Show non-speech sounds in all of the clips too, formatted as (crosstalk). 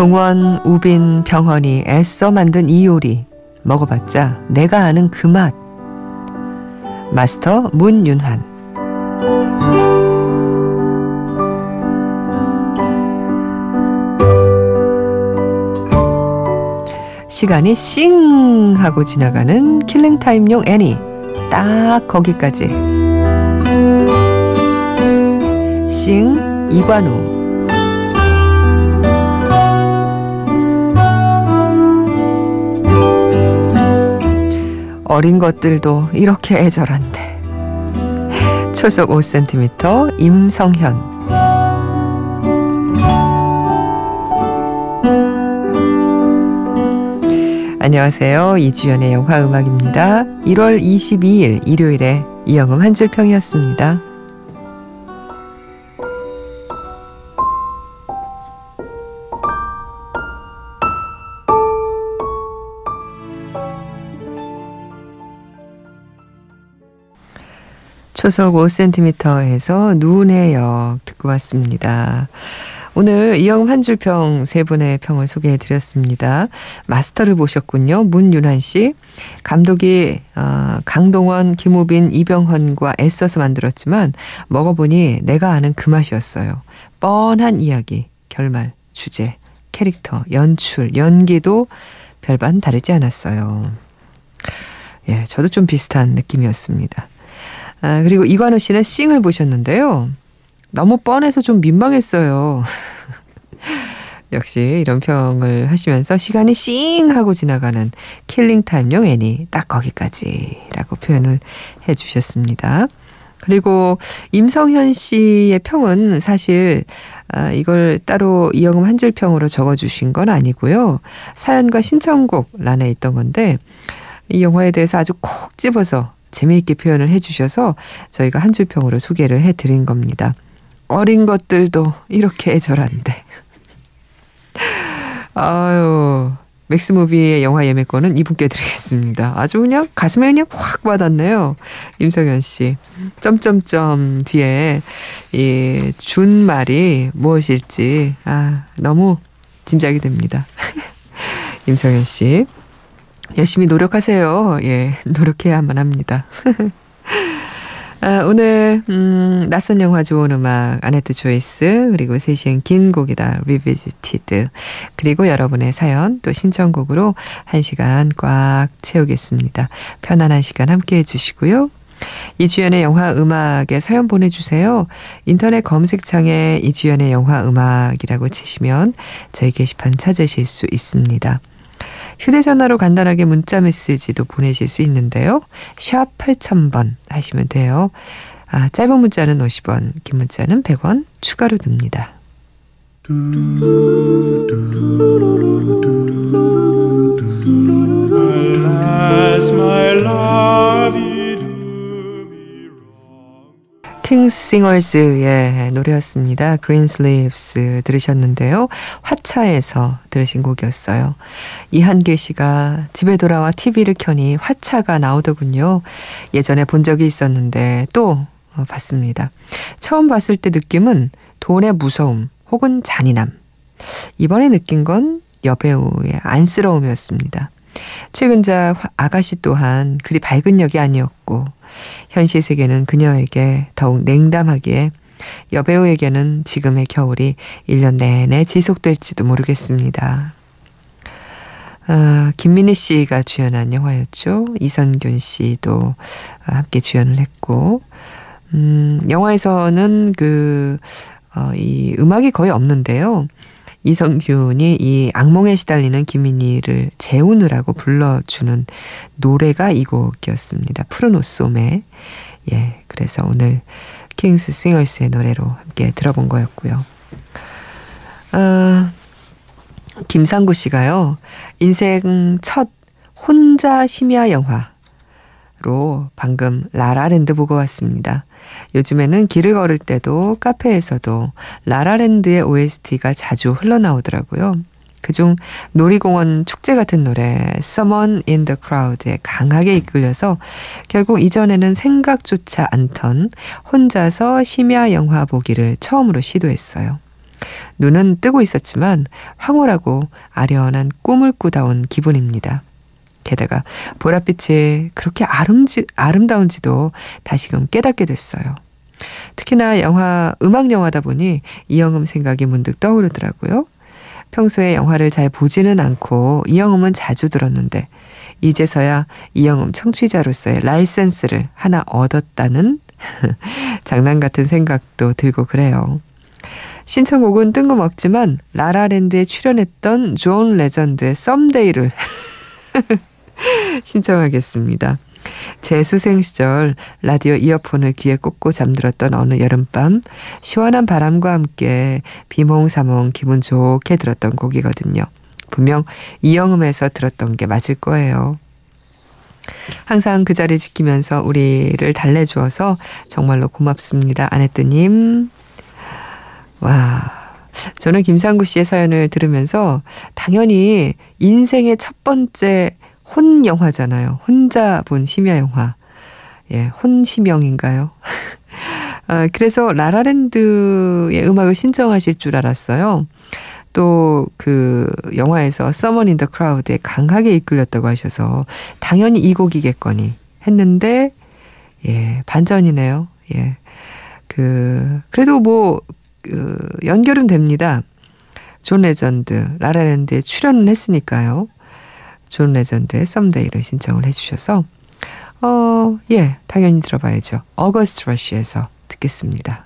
동원, 우빈, 병헌이 애써 만든 이 요리. 먹어봤자 내가 아는 그 맛. 마스터 문윤환. 시간이 싱 하고 지나가는 킬링타임용 애니. 딱 거기까지. 싱 이관우 어린 것들도 이렇게 애절한데 초속 5cm 임성현 안녕하세요. 이주연의 영화 음악입니다. 1월 22일 일요일에 이영음 한 줄평이었습니다. 초속 5cm에서 눈의 역 듣고 왔습니다. 오늘 이영음 한 줄평 세 분의 평을 소개해 드렸습니다. 마스터를 보셨군요. 문윤환 씨. 감독이 어, 강동원, 김우빈, 이병헌과 애써서 만들었지만 먹어보니 내가 아는 그 맛이었어요. 뻔한 이야기, 결말, 주제, 캐릭터, 연출, 연기도 별반 다르지 않았어요. 예, 저도 좀 비슷한 느낌이었습니다. 아, 그리고 이관우 씨는 싱을 보셨는데요. 너무 뻔해서 좀 민망했어요. (laughs) 역시 이런 평을 하시면서 시간이 싱 하고 지나가는 킬링타임용 애니 딱 거기까지라고 표현을 해 주셨습니다. 그리고 임성현 씨의 평은 사실 아, 이걸 따로 이영음 한 줄 평으로 적어 주신 건 아니고요. 사연과 신청곡 란에 있던 건데 이 영화에 대해서 아주 콕 집어서 재미있게 표현을 해 주셔서 저희가 한 줄 평으로 소개를 해 드린 겁니다. 어린 것들도 이렇게 애절한데. (laughs) 아유, 맥스무비의 영화 예매권은 이분께 드리겠습니다. 아주 그냥 가슴에 그냥 확 와닿네요. 임성현 씨. 점점점 뒤에 이 준 말이 무엇일지, 아, 너무 짐작이 됩니다. (laughs) 임성현 씨. 열심히 노력하세요. 예, 노력해야만 합니다. (laughs) 아, 오늘 음, 낯선 영화 좋은 음악 아네뜨 Choice 그리고 세시엔 긴 곡이다 Revisited 그리고 여러분의 사연 또 신청곡으로 한 시간 꽉 채우겠습니다. 편안한 시간 함께해 주시고요. 이주연의 영화 음악에 사연 보내주세요. 인터넷 검색창에 이주연의 영화 음악이라고 치시면 저희 게시판 찾으실 수 있습니다. 휴대전화로 간단하게 문자 메시지도 보내실 수 있는데요. 샵 8000번 하시면 돼요. 아, 짧은 문자는 50원, 긴 문자는 100원 추가로 듭니다. 킹싱어스의 노래였습니다. 그린슬립스 들으셨는데요. 화차에서 들으신 곡이었어요. 이한계 씨가 집에 돌아와 TV를 켜니 화차가 나오더군요. 예전에 본 적이 있었는데 또 봤습니다. 처음 봤을 때 느낌은 돈의 무서움 혹은 잔인함. 이번에 느낀 건 여배우의 안쓰러움이었습니다. 최근자 아가씨 또한 그리 밝은 역이 아니었고 현실 세계는 그녀에게 더욱 냉담하기에 여배우에게는 지금의 겨울이 1년 내내 지속될지도 모르겠습니다. 아, 김민희 씨가 주연한 영화였죠. 이선균 씨도 함께 주연을 했고, 음, 영화에서는 그, 어, 이 음악이 거의 없는데요. 이성균이 이 악몽에 시달리는 김민희를 재우느라고 불러주는 노래가 이 곡이었습니다. 푸른 옷소매. 예, 그래서 오늘 킹스 싱어스의 노래로 함께 들어본 거였고요. 아, 김상구 씨가요, 인생 첫 혼자 심야 영화로 방금 라라랜드 보고 왔습니다. 요즘에는 길을 걸을 때도 카페에서도 라라랜드의 OST가 자주 흘러나오더라고요. 그중 놀이공원 축제 같은 노래 Someone in the Crowd에 강하게 이끌려서 결국 이전에는 생각조차 않던 혼자서 심야 영화 보기를 처음으로 시도했어요. 눈은 뜨고 있었지만 황홀하고 아련한 꿈을 꾸다 온 기분입니다. 게다가 보랏빛이 그렇게 아름지, 아름다운지도 다시금 깨닫게 됐어요. 특히나 영화, 음악 영화다 보니 이영음 생각이 문득 떠오르더라고요. 평소에 영화를 잘 보지는 않고 이영음은 자주 들었는데 이제서야 이영음 청취자로서의 라이센스를 하나 얻었다는 (laughs) 장난 같은 생각도 들고 그래요. 신청곡은 뜬금없지만 라라랜드에 출연했던 존 레전드의 Someday를 (laughs) (laughs) 신청하겠습니다. 재수생 시절 라디오 이어폰을 귀에 꽂고 잠들었던 어느 여름밤 시원한 바람과 함께 비몽사몽 기분 좋게 들었던 곡이거든요. 분명 이영음에서 들었던 게 맞을 거예요. 항상 그 자리 지키면서 우리를 달래주어서 정말로 고맙습니다. 아내뜨님. 와. 저는 김상구 씨의 사연을 들으면서 당연히 인생의 첫 번째 혼 영화잖아요. 혼자 본 심야 영화. 예, 혼심영인가요? 아, (laughs) 그래서 라라랜드의 음악을 신청하실 줄 알았어요. 또 그 영화에서 Someone in the Crowd에 강하게 이끌렸다고 하셔서 당연히 이 곡이겠거니 했는데 예, 반전이네요. 예. 그 그래도 뭐 그 연결은 됩니다. 존 레전드 라라랜드에 출연은 했으니까요. 존 레전드의 Someday를 신청을 해주셔서 어, 예, 당연히 들어봐야죠. 어거스트 러쉬에서 듣겠습니다.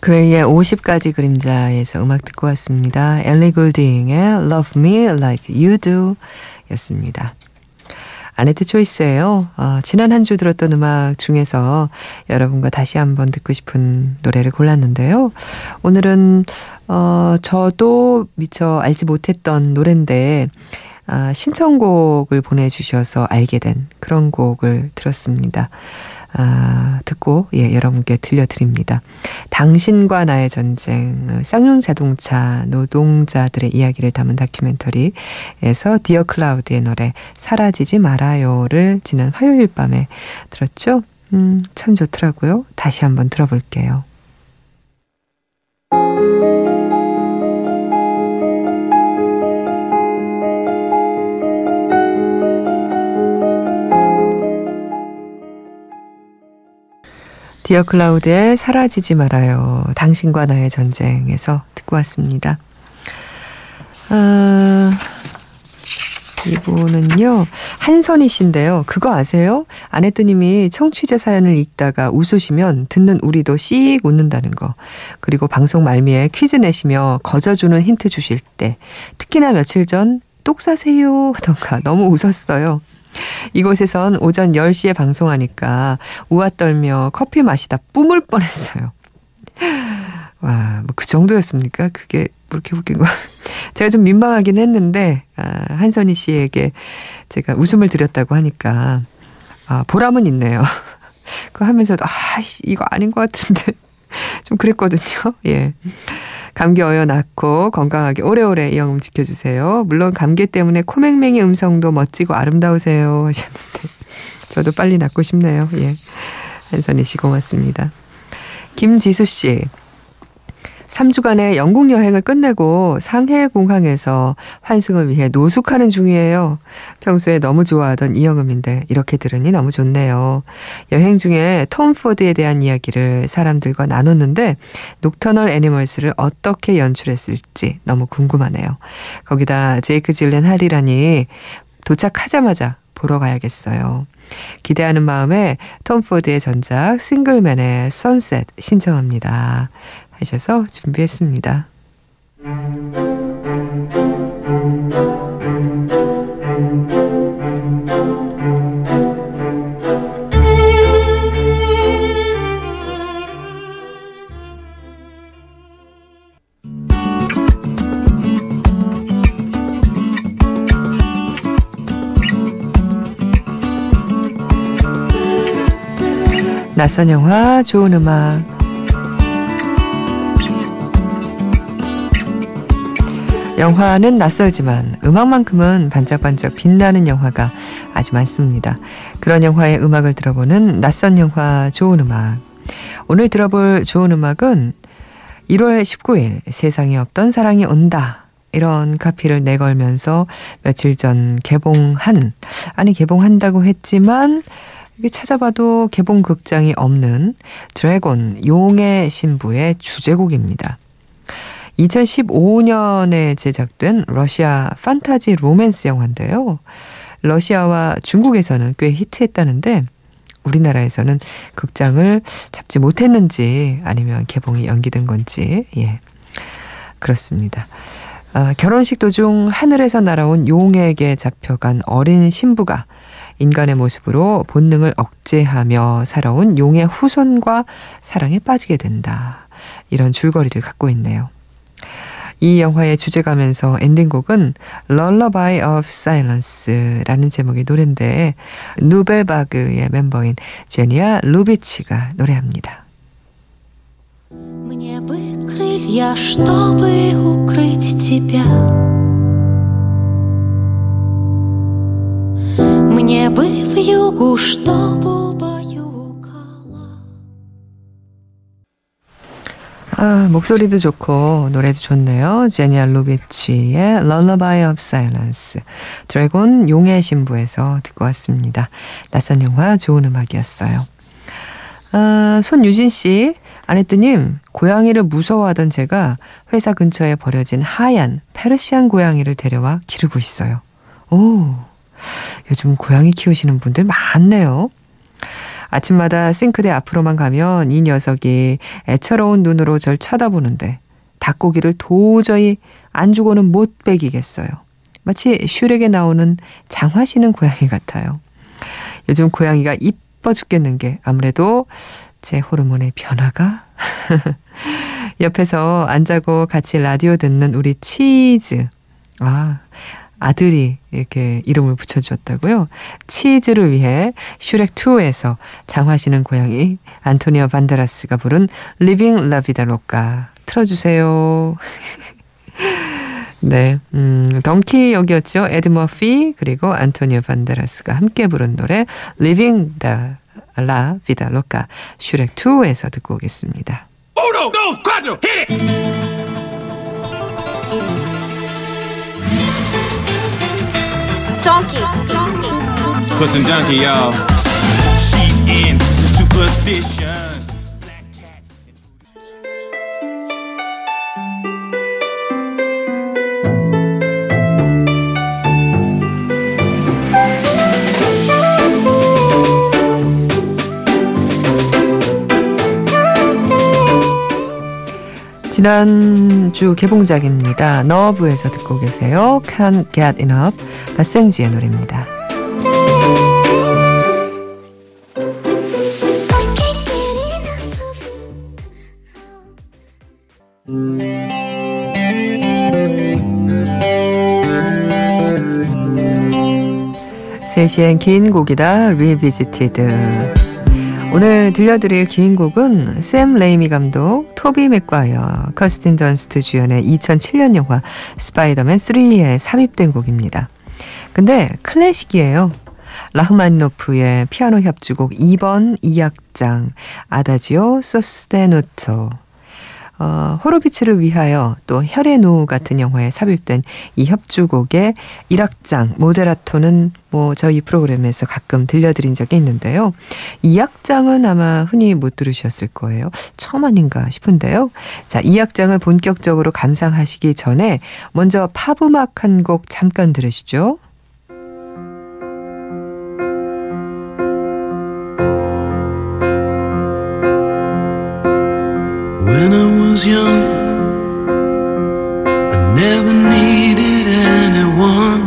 그레이의 50가지 그림자에서 음악 듣고 왔습니다. 엘리 골딩의 Love Me Like You Do 였습니다. 아네뜨 Choice예요. 어, 지난 한 주 들었던 음악 중에서 여러분과 다시 한번 듣고 싶은 노래를 골랐는데요. 오늘은 어, 저도 미처 알지 못했던 노래인데 아, 신청곡을 보내주셔서 알게 된 그런 곡을 들었습니다. 아, 듣고 예, 여러분께 들려드립니다. 당신과 나의 전쟁, 쌍용 자동차 노동자들의 이야기를 담은 다큐멘터리에서 디어 클라우드의 노래 사라지지 말아요를 지난 화요일 밤에 들었죠. 음, 참 좋더라고요. 다시 한번 들어볼게요. 디어 클라우드의 사라지지 말아요. 당신과 나의 전쟁에서 듣고 왔습니다. 아, 이분은요, 한선희 씨인데요. 그거 아세요? 아내뜨님이 청취자 사연을 읽다가 웃으시면 듣는 우리도 씩 웃는다는 거. 그리고 방송 말미에 퀴즈 내시며 거저주는 힌트 주실 때. 특히나 며칠 전, 똑 사세요 하던가 너무 웃었어요. 이곳에선 오전 10시에 방송하니까 우아 떨며 커피 마시다 뿜을 뻔했어요. 와, 뭐 그 정도였습니까? 그게 뭐 이렇게 웃긴 거. (laughs) 제가 좀 민망하긴 했는데, 아, 한선희 씨에게 제가 웃음을 드렸다고 하니까, 아, 보람은 있네요. (laughs) 그거 하면서도, 아, 이거 아닌 것 같은데. (laughs) 좀 그랬거든요. 예. 감기 어여 낫고 건강하게 오래오래 이영음 지켜주세요. 물론 감기 때문에 코맹맹이 음성도 멋지고 아름다우세요 하셨는데 (laughs) 저도 빨리 낫고 싶네요. 예. 한선희 씨 고맙습니다. 김지수 씨. 3주간의 영국 여행을 끝내고 상해 공항에서 환승을 위해 노숙하는 중이에요. 평소에 너무 좋아하던 이영음인데 이렇게 들으니 너무 좋네요. 여행 중에 톰 포드에 대한 이야기를 사람들과 나눴는데 녹터널 애니멀스를 어떻게 연출했을지 너무 궁금하네요. 거기다 제이크 질렌할이라니 도착하자마자 보러 가야겠어요. 기대하는 마음에 톰 포드의 전작 싱글맨의 Sunset 신청합니다. 하셔서 준비했습니다. 낯선 영화, 좋은 음악. 영화는 낯설지만 음악만큼은 반짝반짝 빛나는 영화가 아주 많습니다. 그런 영화의 음악을 들어보는 낯선 영화 좋은 음악. 오늘 들어볼 좋은 음악은 1월 19일 세상에 없던 사랑이 온다. 이런 카피를 내걸면서 며칠 전 개봉한, 아니 개봉한다고 했지만 이게 찾아봐도 개봉 극장이 없는 드래곤 용의 신부의 주제곡입니다. 2015년에 제작된 러시아 판타지 로맨스 영화인데요. 러시아와 중국에서는 꽤 히트했다는데 우리나라에서는 극장을 잡지 못했는지 아니면 개봉이 연기된 건지 예 그렇습니다. 아, 결혼식 도중 하늘에서 날아온 용에게 잡혀간 어린 신부가 인간의 모습으로 본능을 억제하며 살아온 용의 후손과 사랑에 빠지게 된다. 이런 줄거리를 갖고 있네요. 이 영화의 주제가면서 엔딩곡은 Lullaby of Silence라는 제목의 노래인데 누벨바그의 멤버인 제니아 루비치가 노래합니다. Мне бы крылья, чтобы укрыть тебя. Мне бы в югу, чтобы 아, 목소리도 좋고 노래도 좋네요. 제니아 루비치의 Lullaby of Silence. 드래곤 용의 신부에서 듣고 왔습니다. 낯선 영화 좋은 음악이었어요. 아, 손유진 씨, 아내뜨님, 고양이를 무서워하던 제가 회사 근처에 버려진 하얀 페르시안 고양이를 데려와 기르고 있어요. 오, 요즘 고양이 키우시는 분들 많네요. 아침마다 싱크대 앞으로만 가면 이 녀석이 애처로운 눈으로 절 쳐다보는데 닭고기를 도저히 안 주고는 못 먹이겠어요. 마치 슈렉에 나오는 장화시는 고양이 같아요. 요즘 고양이가 이뻐 죽겠는 게 아무래도 제 호르몬의 변화가 (laughs) 옆에서 안 자고 같이 라디오 듣는 우리 치즈. 아, 아들이 이렇게 이름을 붙여주었다고요. 치즈를 위해 슈렉2에서 장화 신은 고양이 안토니오 반데라스가 부른 Livin' La Vida Loca 틀어주세요. (laughs) 네, 음, 덩키 역이었죠. 에드 머피 그리고 안토니오 반데라스가 함께 부른 노래 리빙 다 라 비다 로카 슈렉2에서 듣고 오겠습니다. Uno, dos, hit it! Put some donkey, y'all. She's in superstitions. 지난주 개봉작입니다. 너브에서 듣고 계세요. Can't Get Enough 바센지의 노래입니다. 세시엔 긴 곡이다 Revisited 오늘 들려드릴 긴 곡은 샘 레이미 감독, 토비 맥과이어, 커스틴 던스트 주연의 2007년 영화 스파이더맨 3에 삽입된 곡입니다. 근데 클래식이에요. 라흐마니노프의 피아노 협주곡 2번 2악장 아다지오 소스테누토 어, 호로비츠를 위하여 또 혈의 노 같은 영화에 삽입된 이 협주곡의 1악장 모데라토는 뭐 저희 프로그램에서 가끔 들려드린 적이 있는데요. 2악장은 아마 흔히 못 들으셨을 거예요. 처음 아닌가 싶은데요. 자, 2악장을 본격적으로 감상하시기 전에 먼저 팝음악 한 곡 잠깐 들으시죠. Was young, I never needed anyone.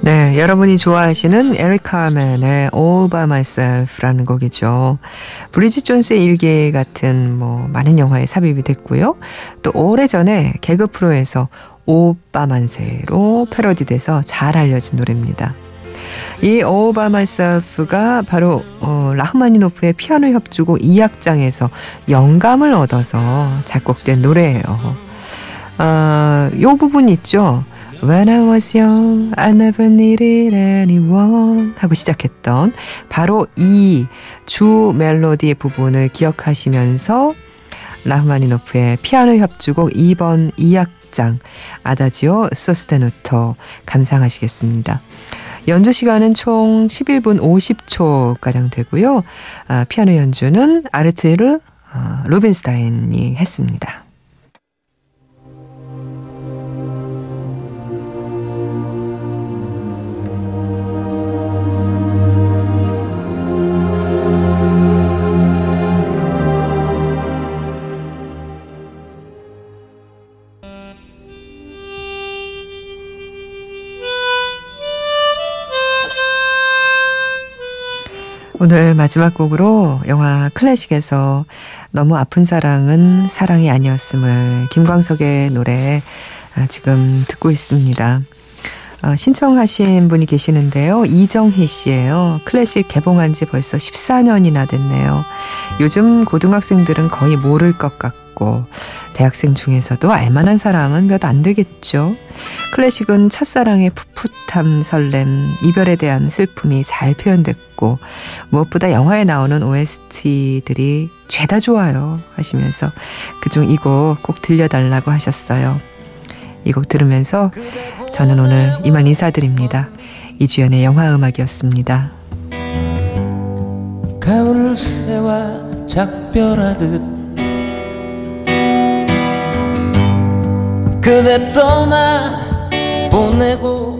네, 여러분이 좋아하시는 에릭 카멘의 All By Myself라는 곡이죠. 브리지 존스의 일기 같은 뭐 많은 영화에 삽입이 됐고요. 또 오래전에 개그 프로에서 오빠 만세로 패러디돼서 잘 알려진 노래입니다. 이 By Myself가 바로 어, 라흐마니노프의 피아노 협주곡 2악장에서 영감을 얻어서 작곡된 노래예요. 아, 요 부분 있죠. When I was young, I never needed anyone 하고 시작했던 바로 이 주 멜로디의 부분을 기억하시면서 라흐마니노프의 피아노 협주곡 2번 2악장 아다지오 소스테노토 감상하시겠습니다. 연주 시간은 총 11분 50초가량 되고요. 아, 피아노 연주는 아르트르 어, 루빈스타인이 했습니다. 오늘 마지막 곡으로 영화 클래식에서 너무 아픈 사랑은 사랑이 아니었음을 김광석의 노래 아, 지금 듣고 있습니다. 어, 신청하신 분이 계시는데요. 이정희 씨예요. 클래식 개봉한 지 벌써 14년이나 됐네요. 요즘 고등학생들은 거의 모를 것 같고 대학생 중에서도 알만한 사람은 몇 안 되겠죠. 클래식은 첫사랑의 풋풋함, 설렘, 이별에 대한 슬픔이 잘 표현됐고 무엇보다 영화에 나오는 OST들이 죄다 좋아요 하시면서 그중 이 곡 꼭 들려달라고 하셨어요. 이 곡 들으면서 저는 오늘 이만 인사드립니다. 이주연의 영화 음악이었습니다. 가을 새와 작별하듯 그대 떠나 보내고